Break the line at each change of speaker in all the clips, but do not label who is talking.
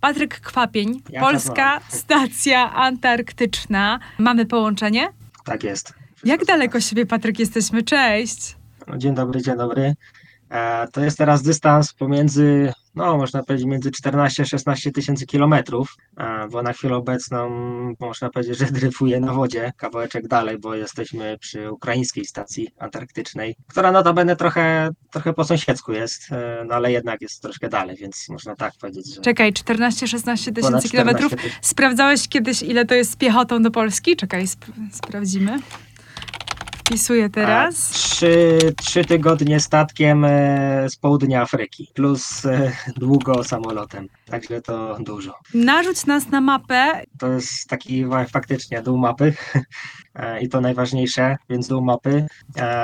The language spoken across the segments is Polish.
Patryk Kwapień,
Ja
Polska Stacja Antarktyczna. Mamy połączenie?
Tak jest.
Jak daleko siebie, Patryk, jesteśmy? Cześć!
No, Dzień dobry, dzień dobry. E, To jest teraz dystans pomiędzy, no można powiedzieć, między 14 a 16 tysięcy kilometrów, bo na chwilę obecną można powiedzieć, że dryfuje na wodzie kawałeczek dalej, bo jesteśmy przy ukraińskiej stacji antarktycznej, która notabene trochę, trochę po sąsiedzku jest, e, no ale jednak jest troszkę dalej, więc można tak powiedzieć, że
Czekaj, 14-16
ponad
tysięcy kilometrów.
14 tysięcy.
Sprawdzałeś kiedyś, ile to jest z piechotą do Polski? Czekaj, sp- sprawdzimy. Wpisuję teraz.
Trzy, trzy tygodnie statkiem e, z południa Afryki, plus e, długo samolotem, także to dużo.
Narzuć nas na mapę.
To jest taki faktycznie dół mapy e, i to najważniejsze, więc dół mapy.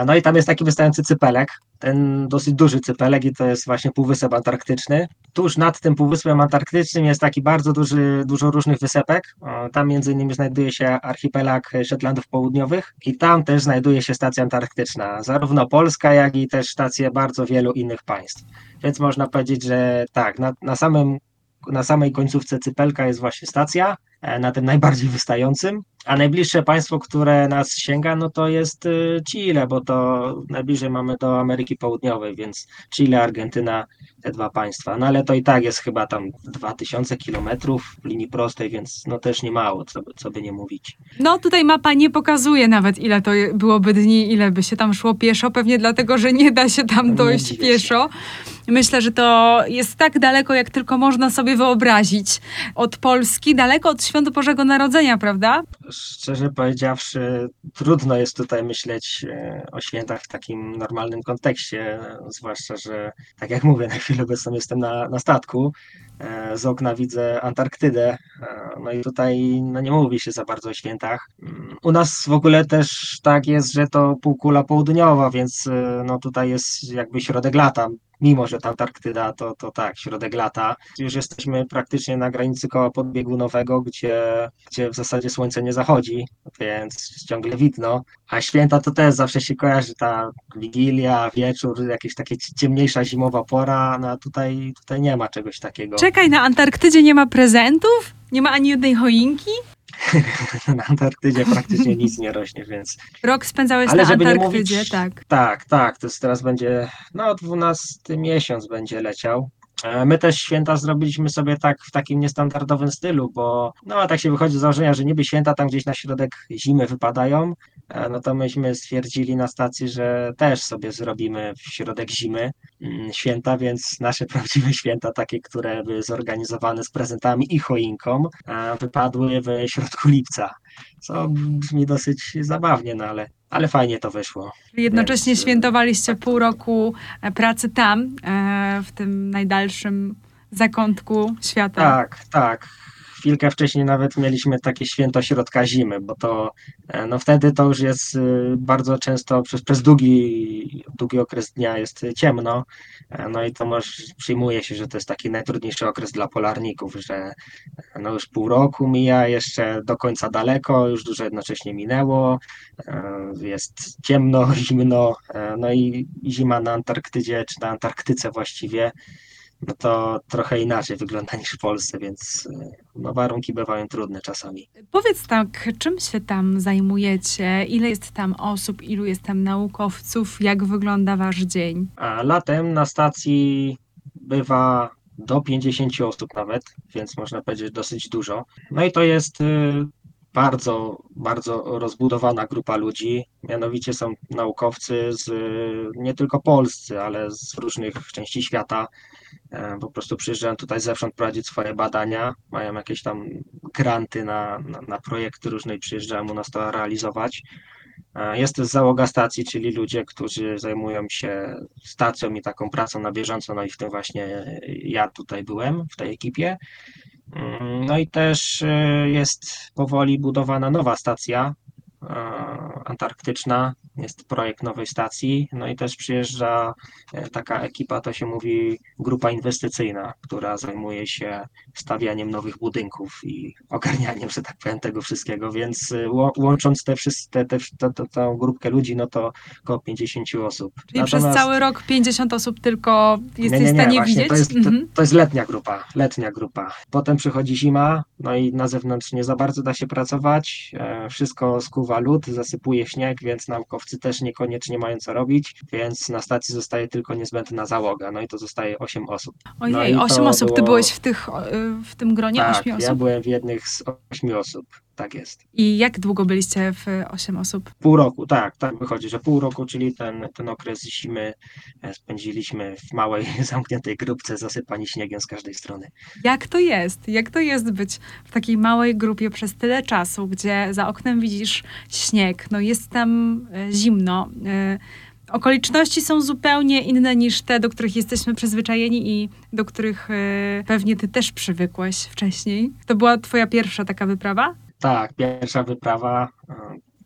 No i tam jest taki wystający cypelek, ten dosyć duży cypelek i to jest właśnie Półwysep Antarktyczny. Tuż nad tym Półwyspem Antarktycznym jest taki bardzo duży, dużo różnych wysepek. Tam między innymi znajduje się archipelag Szetlandów Południowych i tam też znajduje się stacja antarktyczna, zarówno polska, jak i też stacje bardzo wielu innych państw. Więc można powiedzieć, że tak, na, na samym na samej końcówce cypelka jest właśnie stacja, e, na tym najbardziej wystającym, a najbliższe państwo, które nas sięga, no to jest y, Chile, bo to najbliżej mamy do Ameryki Południowej, więc Chile, Argentyna, te dwa państwa. No ale to i tak jest chyba tam 2000 kilometrów w linii prostej, więc no też nie mało, co, by- co by nie mówić.
No tutaj mapa nie pokazuje nawet, ile to byłoby dni, ile by się tam szło pieszo. Pewnie dlatego, że nie da się tam dojść pieszo. Myślę, że to jest tak daleko, jak tylko można sobie wyobrazić. Od Polski, daleko od Świąt Bożego Narodzenia, prawda?
Szczerze powiedziawszy, trudno jest tutaj myśleć e, o świętach w takim normalnym kontekście, zwłaszcza, że tak jak mówię, na chwilę obecną jestem na, na statku, e, z okna widzę Antarktydę, e, no i tutaj no nie mówi się za bardzo o świętach. U nas w ogóle też tak jest, że to półkula południowa, więc no tutaj jest jakby środek lata. Mimo, że ta Antarktyda to, to tak, środek lata. Już jesteśmy praktycznie na granicy koła podbiegunowego, gdzie, gdzie w zasadzie słońce nie zachodzi, więc ciągle widno. A święta to też zawsze się kojarzy ta wigilia, wieczór, jakaś taka ciemniejsza zimowa pora, no a tutaj, tutaj nie ma czegoś takiego.
Czekaj, na Antarktydzie nie ma prezentów? Nie ma ani jednej choinki?
Na Antarktydzie praktycznie nic nie rośnie, więc
Rok spędzałeś
Ale
na Antarktydzie,
mówić-
tak.
Tak, tak, to jest teraz będzie, no 12 miesiąc będzie leciał. E, My też święta zrobiliśmy sobie tak w takim niestandardowym stylu, bo no tak się wychodzi z założenia, że niby święta tam gdzieś na środek zimy wypadają, e, no to myśmy stwierdzili na stacji, że też sobie zrobimy w środek zimy mm, święta, więc nasze prawdziwe święta, takie, które były zorganizowane z prezentami i choinką, e, wypadły w środku lipca, co brzmi dosyć zabawnie, no ale, ale fajnie to wyszło.
Jednocześnie
Więc, e,
świętowaliście pół roku e, pracy tam, e, w tym najdalszym zakątku świata.
Tak, tak. Chwilkę wcześniej nawet mieliśmy takie święto środka zimy, bo to e, no wtedy to już jest y, bardzo często przez, przez długi, długi okres dnia jest ciemno. E, No i to może przyjmuje się, że to jest taki najtrudniejszy okres dla polarników, że e, no już pół roku mija, jeszcze do końca daleko, już dużo jednocześnie minęło. e, Jest ciemno, zimno, e, no i zima na Antarktydzie, czy na Antarktyce właściwie no to trochę inaczej wygląda niż w Polsce, więc y, no, warunki bywają trudne czasami.
Powiedz tak, czym się tam zajmujecie? Ile jest tam osób? Ilu jest tam naukowców? Jak wygląda wasz dzień?
A latem na stacji bywa do 50 osób nawet, więc można powiedzieć dosyć dużo. No i to jest y, bardzo, bardzo rozbudowana grupa ludzi. Mianowicie są naukowcy z y, nie tylko polscy, ale z różnych części świata. E, Po prostu przyjeżdżają tutaj zewsząd prowadzić swoje badania, mają jakieś tam granty na, na, na projekty różne i przyjeżdżają u nas to realizować. E, Jest też załoga stacji, czyli ludzie, którzy zajmują się stacją i taką pracą na bieżąco, no i w tym właśnie ja tutaj byłem w tej ekipie. Mm, No i też e, jest powoli budowana nowa stacja, antarktyczna, jest projekt nowej stacji, no i też przyjeżdża e, taka ekipa, to się mówi grupa inwestycyjna, która zajmuje się stawianiem nowych budynków i ogarnianiem, że tak powiem, tego wszystkiego, więc e, łącząc te wszystkie, te, te, te, tę grupkę ludzi, no to około 50 osób.
Czyli Natomiast... przez cały rok 50 osób tylko jesteś nie, nie, nie, w stanie
właśnie,
widzieć?
To jest, to, to jest letnia grupa, letnia grupa. Potem przychodzi zima, no i na zewnątrz nie za bardzo da się pracować, e, wszystko skuwa lód, zasypuje śnieg, więc naukowcy też niekoniecznie mają co robić, więc na stacji zostaje tylko niezbędna załoga, no i to zostaje 8 osób.
Ojej,
no
8 osób, było... ty byłeś w, tych, w tym gronie
tak,
8 osób?
ja byłem w jednych z 8 osób tak jest.
I jak długo byliście w 8 osób?
Pół roku, tak, tak wychodzi, że pół roku, czyli ten, ten okres zimy e, spędziliśmy w małej, zamkniętej grupce, zasypani śniegiem z każdej strony.
Jak to jest? Jak to jest być w takiej małej grupie przez tyle czasu, gdzie za oknem widzisz śnieg, no jest tam e, zimno, e, okoliczności są zupełnie inne niż te, do których jesteśmy przyzwyczajeni i do których pewnie ty też przywykłeś wcześniej. To była twoja pierwsza taka wyprawa?
Tak, pierwsza wyprawa. E,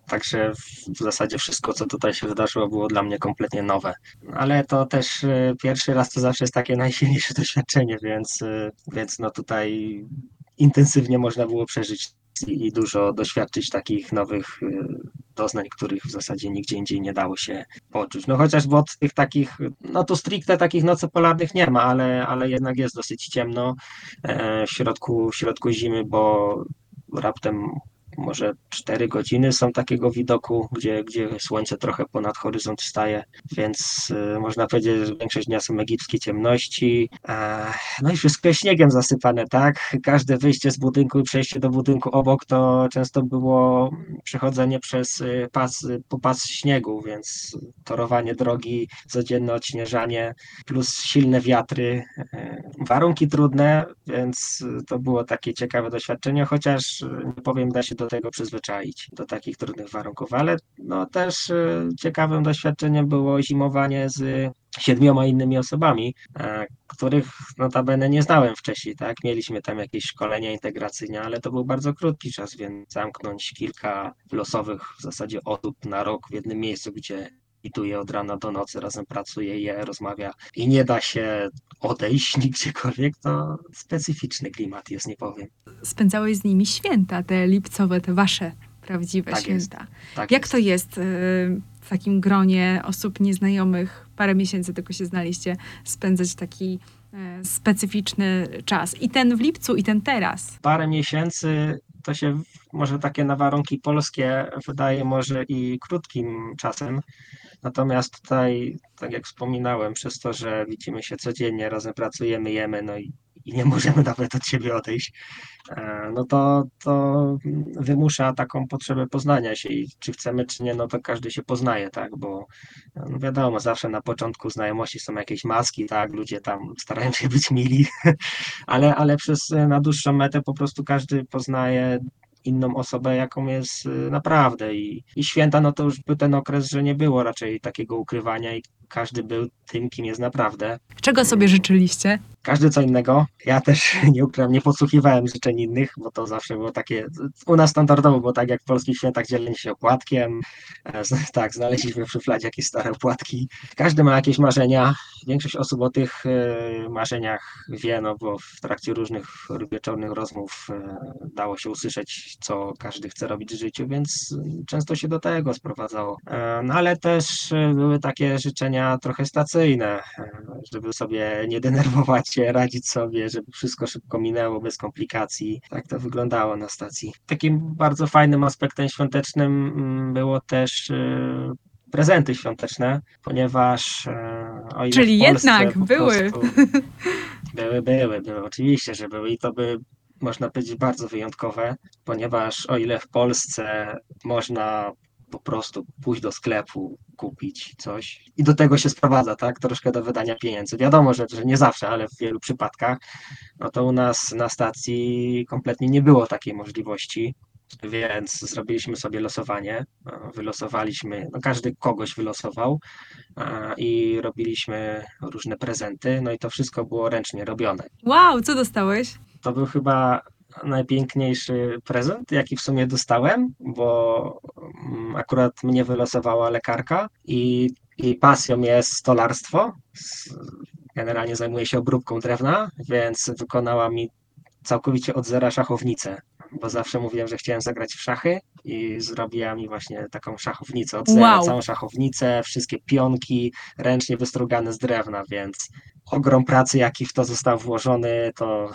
także w zasadzie wszystko, co tutaj się wydarzyło, było dla mnie kompletnie nowe. Ale to też e, pierwszy raz to zawsze jest takie najsilniejsze doświadczenie, więc, e, więc no tutaj intensywnie można było przeżyć i dużo doświadczyć takich nowych doznań, których w zasadzie nigdzie indziej nie dało się poczuć. No chociażby od tych takich, no to stricte takich nocy polarnych nie ma, ale, ale jednak jest dosyć ciemno w środku, w środku zimy, bo raptem może 4 godziny są takiego widoku, gdzie, gdzie słońce trochę ponad horyzont staje, więc y, można powiedzieć, że większość dnia są egipskie ciemności. E, no i wszystko jest śniegiem zasypane, tak? Każde wyjście z budynku i przejście do budynku obok to często było przechodzenie przez y, pas, po pas śniegu, więc torowanie drogi, codzienne odśnieżanie, plus silne wiatry. E, warunki trudne, więc to było takie ciekawe doświadczenie, chociaż nie powiem, da się do tego przyzwyczaić, do takich trudnych warunków, ale no też y, ciekawym doświadczeniem było zimowanie z siedmioma innymi osobami, e, których notabene nie znałem wcześniej, tak? Mieliśmy tam jakieś szkolenia integracyjne, ale to był bardzo krótki czas, więc zamknąć kilka losowych w zasadzie osób na rok w jednym miejscu, gdzie medituje od rana do nocy, razem pracuje, je, rozmawia i nie da się odejść nigdziekolwiek, to specyficzny klimat jest, nie powiem.
Spędzałeś z nimi święta, te lipcowe, te wasze prawdziwe tak święta.
Tak
Jak
jest.
to jest y, w takim gronie osób nieznajomych, parę miesięcy tylko się znaliście, spędzać taki y, specyficzny czas? I ten w lipcu, i ten teraz.
Parę miesięcy to się może takie na warunki polskie wydaje może i krótkim czasem, Natomiast tutaj, tak jak wspominałem, przez to, że widzimy się codziennie, razem pracujemy, jemy, no i, i nie możemy nawet od siebie odejść, e, no to, to wymusza taką potrzebę poznania się i czy chcemy, czy nie, no to każdy się poznaje, tak, bo no wiadomo, zawsze na początku znajomości są jakieś maski, tak, ludzie tam starają się być mili, ale, ale przez na dłuższą metę po prostu każdy poznaje inną osobę, jaką jest y, naprawdę. I, I święta, no to już był ten okres, że nie było raczej takiego ukrywania i każdy był tym, kim jest naprawdę.
Czego sobie życzyliście?
Każdy co innego. Ja też nie ukrywam, nie podsłuchiwałem życzeń innych, bo to zawsze było takie, u nas standardowo było tak jak w polskich świętach dzielenie się opłatkiem. E, tak, znaleźliśmy w szufladzie jakieś stare opłatki. Każdy ma jakieś marzenia. Większość osób o tych e, marzeniach wie, no bo w trakcie różnych wieczornych rozmów e, dało się usłyszeć, co każdy chce robić w życiu, więc często się do tego sprowadzało. No ale też były takie życzenia trochę stacyjne, żeby sobie nie denerwować się, radzić sobie, żeby wszystko szybko minęło bez komplikacji. Tak to wyglądało na stacji. Takim bardzo fajnym aspektem świątecznym mm, było też y, prezenty świąteczne, ponieważ
y, o ile Czyli jednak były.
Były, były, były, oczywiście, że były i to by można powiedzieć bardzo wyjątkowe, ponieważ o ile w Polsce można po prostu pójść do sklepu, kupić coś i do tego się sprowadza, tak, troszkę do wydania pieniędzy. Wiadomo, że, że nie zawsze, ale w wielu przypadkach, no to u nas na stacji kompletnie nie było takiej możliwości, więc zrobiliśmy sobie losowanie, wylosowaliśmy, no każdy kogoś wylosował i robiliśmy różne prezenty, no i to wszystko było ręcznie robione.
Wow, co dostałeś?
To był chyba najpiękniejszy prezent, jaki w sumie dostałem, bo mm, akurat mnie wylosowała lekarka i, i pasją jest stolarstwo. Generalnie zajmuję się obróbką drewna, więc wykonała mi całkowicie od zera szachownicę, bo zawsze mówiłem, że chciałem zagrać w szachy i zrobiła mi właśnie taką szachownicę od zera,
Wow.
całą szachownicę, wszystkie pionki ręcznie wystrugane z drewna, więc ogrom pracy, jaki w to został włożony, to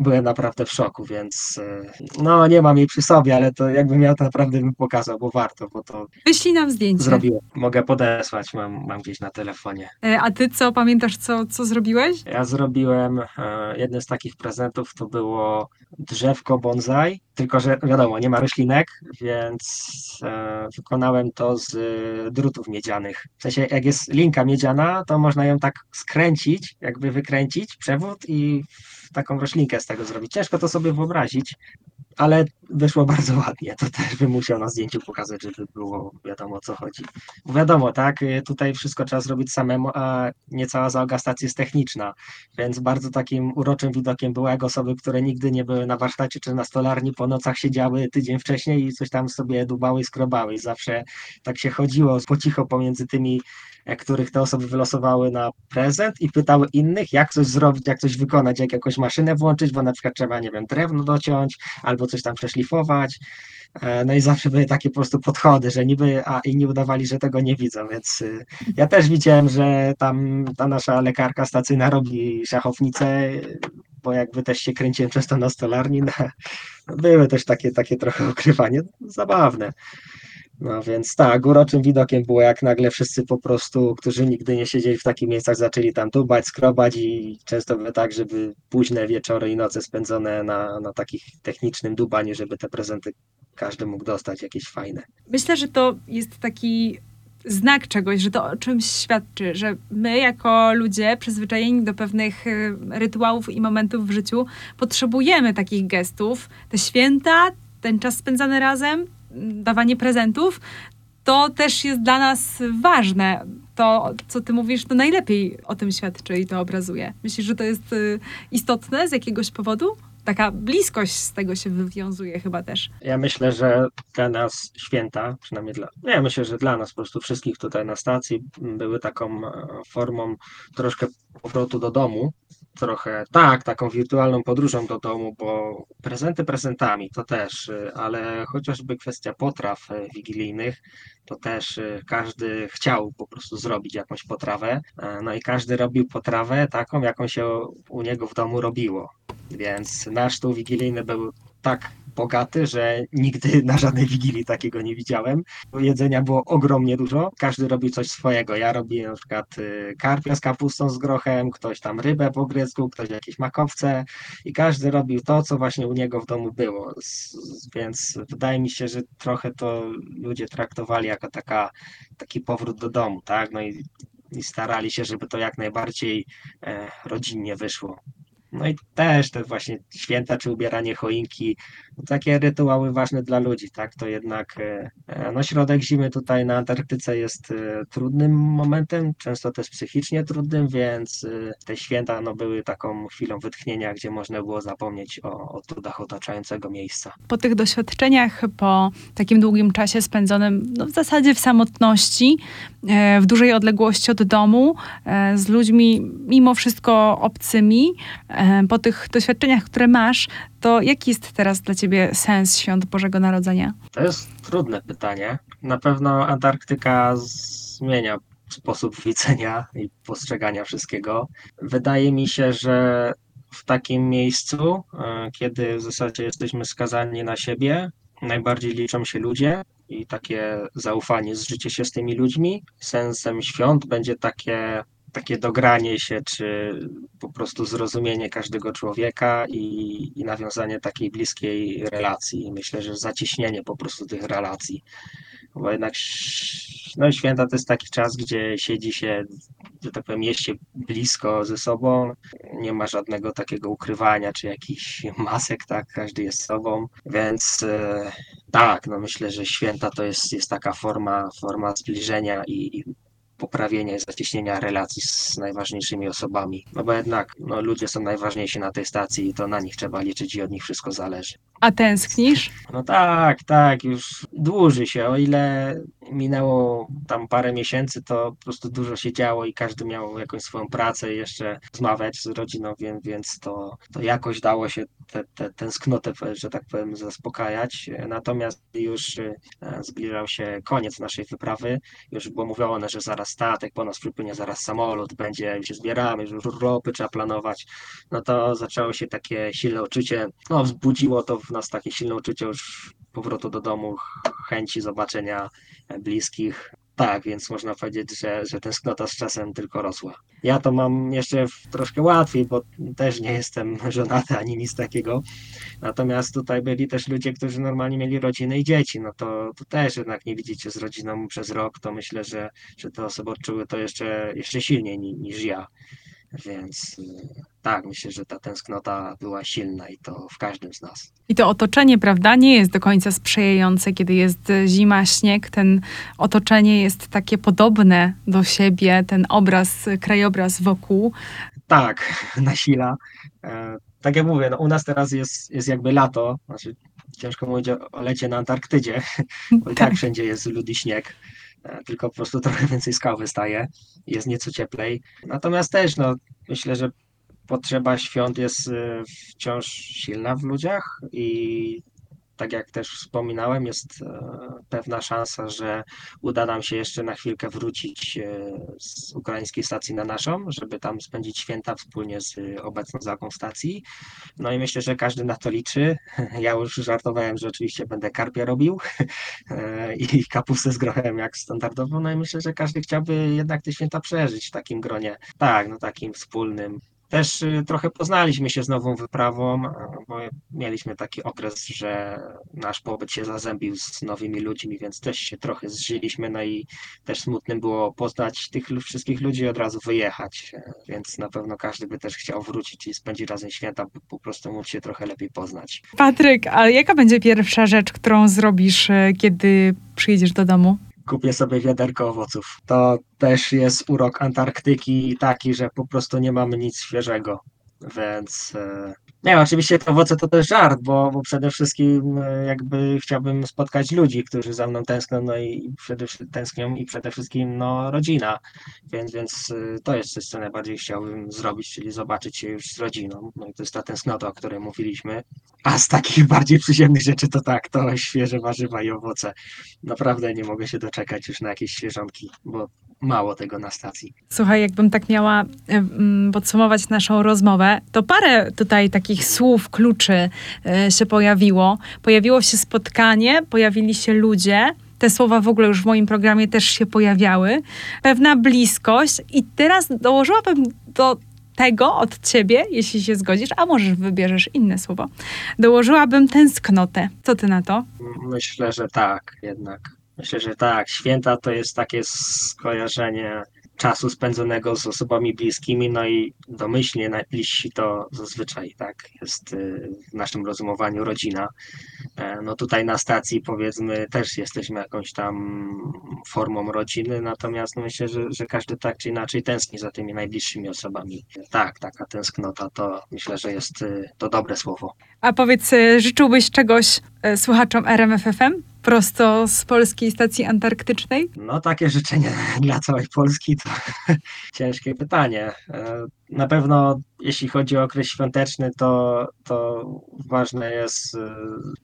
byłem naprawdę w szoku, więc e, no nie mam jej przy sobie, ale to jakbym miał, to naprawdę bym pokazał, bo warto, bo to
Wyślij nam zdjęcie.
zrobiłem. Mogę podesłać, mam, mam gdzieś na telefonie.
E, A ty co, pamiętasz, co, co zrobiłeś?
Ja zrobiłem, e, jeden z takich prezentów to było drzewko bonsai, tylko że wiadomo, nie ma roślinek, więc e, wykonałem to z drutów miedzianych. W sensie, jak jest linka miedziana, to można ją tak skręcić, jakby wykręcić przewód i taką roślinkę z tego zrobić. Ciężko to sobie wyobrazić, ale wyszło bardzo ładnie. To też bym musiał na zdjęciu pokazać, żeby było wiadomo o co chodzi. Bo wiadomo, tak, y, tutaj wszystko trzeba zrobić samemu, a nie cała załoga stacji jest techniczna, więc bardzo takim uroczym widokiem było, jak osoby, które nigdy nie były na warsztacie czy na stolarni, po nocach siedziały tydzień wcześniej i coś tam sobie dubały i skrobały i zawsze tak się chodziło po cicho pomiędzy tymi e, których te osoby wylosowały na prezent i pytały innych, jak coś zrobić, jak coś wykonać, jak jakąś maszynę włączyć, bo na przykład trzeba, nie wiem, drewno dociąć albo coś tam przeszlifować. E, No i zawsze były takie po prostu podchody, że niby, a inni udawali, że tego nie widzą, więc y, ja też widziałem, że tam ta nasza lekarka stacyjna robi szachownicę, bo jakby też się kręciłem często na stolarni, no, były też takie, takie trochę okrywanie, zabawne. No więc tak, uroczym widokiem było jak nagle wszyscy po prostu, którzy nigdy nie siedzieli w takich miejscach, zaczęli tam tubać, skrobać i często było tak, żeby późne wieczory i noce spędzone na, na takich technicznym dubaniu, żeby te prezenty każdy mógł dostać jakieś fajne.
Myślę, że to jest taki znak czegoś, że to o czymś świadczy, że my jako ludzie przyzwyczajeni do pewnych y, rytuałów i momentów w życiu potrzebujemy takich gestów. Te święta, ten czas spędzany razem, dawanie prezentów, to też jest dla nas ważne. To, co ty mówisz, to najlepiej o tym świadczy i to obrazuje. Myślisz, że to jest y, istotne z jakiegoś powodu? Taka bliskość z tego się wywiązuje chyba też.
Ja myślę, że dla nas święta, przynajmniej dla, no ja myślę, że dla nas po prostu wszystkich tutaj na stacji były taką e, formą troszkę powrotu do domu, trochę, tak, taką wirtualną podróżą do domu, bo prezenty prezentami to też, y, ale chociażby kwestia potraw y, wigilijnych, to też y, każdy chciał po prostu zrobić jakąś potrawę, e, no i każdy robił potrawę taką, jaką się u niego w domu robiło. Więc nasz stół wigilijny był tak bogaty, że nigdy na żadnej wigilii takiego nie widziałem. Jedzenia było ogromnie dużo, każdy robił coś swojego. Ja robiłem na przykład y, karpia z kapustą z grochem, ktoś tam rybę po grecku, ktoś jakieś makowce i każdy robił to, co właśnie u niego w domu było. Więc wydaje mi się, że trochę to ludzie traktowali jako taka, taki powrót do domu, tak? No i, i starali się, żeby to jak najbardziej e, rodzinnie wyszło. No i też te właśnie święta czy ubieranie choinki, takie rytuały ważne dla ludzi, tak? To jednak e, e, no środek zimy tutaj na Antarktyce jest e, trudnym momentem, często też psychicznie trudnym, więc te święta no, były taką chwilą wytchnienia, gdzie można było zapomnieć o, o cudach otaczającego miejsca.
po tych doświadczeniach, po takim długim czasie spędzonym no, w zasadzie w samotności, w dużej odległości od domu, z ludźmi mimo wszystko obcymi, po tych doświadczeniach, które masz, to jaki jest teraz dla ciebie sens świąt Bożego Narodzenia?
To jest trudne pytanie. Na pewno Antarktyka zmienia sposób widzenia i postrzegania wszystkiego. Wydaje mi się, że w takim miejscu, e, kiedy w zasadzie jesteśmy skazani na siebie, najbardziej liczą się ludzie i takie zaufanie, zżycie się z tymi ludźmi. Sensem świąt będzie takie, takie dogranie się, czy po prostu zrozumienie każdego człowieka i, i nawiązanie takiej bliskiej relacji. Myślę, że zacieśnienie po prostu tych relacji. Bo jednak no, święta to jest taki czas, gdzie siedzi się, że tak powiem, się blisko ze sobą. Nie ma żadnego takiego ukrywania czy jakichś masek, tak? Każdy jest sobą. Więc e, tak, no myślę, że święta to jest, jest taka forma, forma zbliżenia i, i poprawienia i zacieśnienia relacji z najważniejszymi osobami. No bo jednak no, ludzie są najważniejsi na tej stacji i to na nich trzeba liczyć i od nich wszystko zależy.
A tęsknisz?
No tak, tak, już dłuży się. O ile minęło tam parę miesięcy, to po prostu dużo się działo i każdy miał jakąś swoją pracę jeszcze rozmawiać z rodziną, więc, więc to, to jakoś dało się te, te, tęsknotę, że tak powiem, zaspokajać. Natomiast już e, zbliżał się koniec naszej wyprawy. Już było mówione, że zaraz statek po nas przypłynie, zaraz samolot będzie, już się zbieramy, już ropy trzeba planować. No to zaczęło się takie silne uczucie, no wzbudziło to w nas takie silne uczucie już powrotu do domu, chęci zobaczenia bliskich. Tak, więc można powiedzieć, że, że tęsknota z czasem tylko rosła. Ja to mam jeszcze troszkę łatwiej, bo też nie jestem żonaty ani nic takiego. Natomiast tutaj byli też ludzie, którzy normalnie mieli rodziny i dzieci. No to, to też jednak nie widzicie z rodziną przez rok, to myślę, że, że te osoby odczuły to jeszcze, jeszcze silniej niż ja. Więc tak, myślę, że ta tęsknota była silna i to w każdym z nas.
I to otoczenie, prawda, nie jest do końca sprzyjające, kiedy jest zima, śnieg. Ten otoczenie jest takie podobne do siebie, ten obraz, krajobraz wokół.
Tak, nasila. E, tak jak mówię, no u nas teraz jest, jest jakby lato, znaczy ciężko mówić o, o lecie na Antarktydzie, bo i tak, tak wszędzie jest lód i śnieg. E, tylko po prostu trochę więcej skał wystaje, jest nieco cieplej. Natomiast też, no, myślę, że potrzeba świąt jest e, wciąż silna w ludziach i tak jak też wspominałem, jest e, pewna szansa, że uda nam się jeszcze na chwilkę wrócić e, z ukraińskiej stacji na naszą, żeby tam spędzić święta wspólnie z obecną załogą stacji. No i myślę, że każdy na to liczy. Ja już żartowałem, że oczywiście będę karpia robił e, i kapustę z grochem jak standardowo. No i myślę, że każdy chciałby jednak te święta przeżyć w takim gronie. Tak, no takim wspólnym. Też y, trochę poznaliśmy się z nową wyprawą, bo mieliśmy taki okres, że nasz pobyt się zazębił z nowymi ludźmi, więc też się trochę zżyliśmy, no i też smutnym było poznać tych wszystkich ludzi i od razu wyjechać, więc na pewno każdy by też chciał wrócić i spędzić razem święta, by po prostu móc się trochę lepiej poznać.
Patryk, a jaka będzie pierwsza rzecz, którą zrobisz, kiedy przyjedziesz do domu?
Kupię sobie wiaderko owoców. To też jest urok Antarktyki taki, że po prostu nie mamy nic świeżego. Więc e, nie, oczywiście te owoce to też żart, bo, bo przede wszystkim e, jakby chciałbym spotkać ludzi, którzy za mną tęsknią, no i przede, tęsknią i przede wszystkim no, rodzina. Więc, więc e, to jest coś, co najbardziej chciałbym zrobić, czyli zobaczyć się już z rodziną. No i to jest ta tęsknota, o której mówiliśmy. A z takich bardziej przyziemnych rzeczy to tak, to świeże warzywa i owoce. Naprawdę nie mogę się doczekać już na jakieś świeżonki, bo mało tego na stacji.
Słuchaj, jakbym tak miała podsumować naszą rozmowę, to parę tutaj takich słów, kluczy e, się pojawiło. Pojawiło się spotkanie, pojawili się ludzie. Te słowa w ogóle już w moim programie też się pojawiały. Pewna bliskość i teraz dołożyłabym do tego od ciebie, jeśli się zgodzisz, a możesz wybierzesz inne słowo. Dołożyłabym tęsknotę. Co ty na to?
Myślę, że tak, jednak. Myślę, że tak. Święta to jest takie skojarzenie czasu spędzonego z osobami bliskimi, no i domyślnie najbliżsi to zazwyczaj tak jest y, w naszym rozumowaniu rodzina. E, no tutaj na stacji powiedzmy też jesteśmy jakąś tam formą rodziny, natomiast no myślę, że, że każdy tak czy inaczej tęskni za tymi najbliższymi osobami. Tak, taka tęsknota to myślę, że jest y, to dobre słowo.
A powiedz, y, życzyłbyś czegoś słuchaczom RMFFM? Prosto z polskiej stacji antarktycznej?
No takie życzenie dla całej Polski to ciężkie pytanie. Na pewno jeśli chodzi o okres świąteczny, to, to ważne jest, y,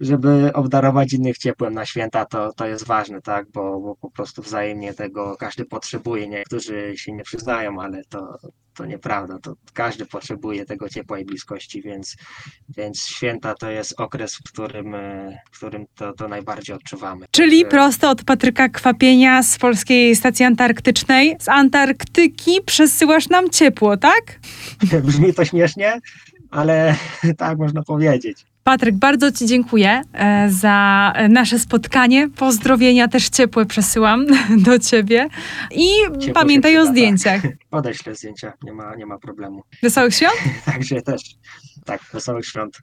żeby obdarować innych ciepłem na święta, to, to jest ważne, tak, bo, bo po prostu wzajemnie tego każdy potrzebuje. Niektórzy się nie przyznają, ale to, to nieprawda. To każdy potrzebuje tego ciepła i bliskości, więc, więc święta to jest okres, w którym, y, w którym to, to najbardziej odczuwamy.
Czyli prosto od Patryka Kwapienia z Polskiej Stacji Antarktycznej. Z Antarktyki przesyłasz nam ciepło, tak?
Brzmi to śmiesznie, ale tak można powiedzieć.
Patryk, bardzo Ci dziękuję e, za nasze spotkanie. Pozdrowienia też ciepłe przesyłam do Ciebie. I Ciepło pamiętaj o zdjęciach. Tak.
Podeślę zdjęcia, nie ma, nie ma problemu.
Wesołych świąt?
Także też. Tak, wesołych świąt.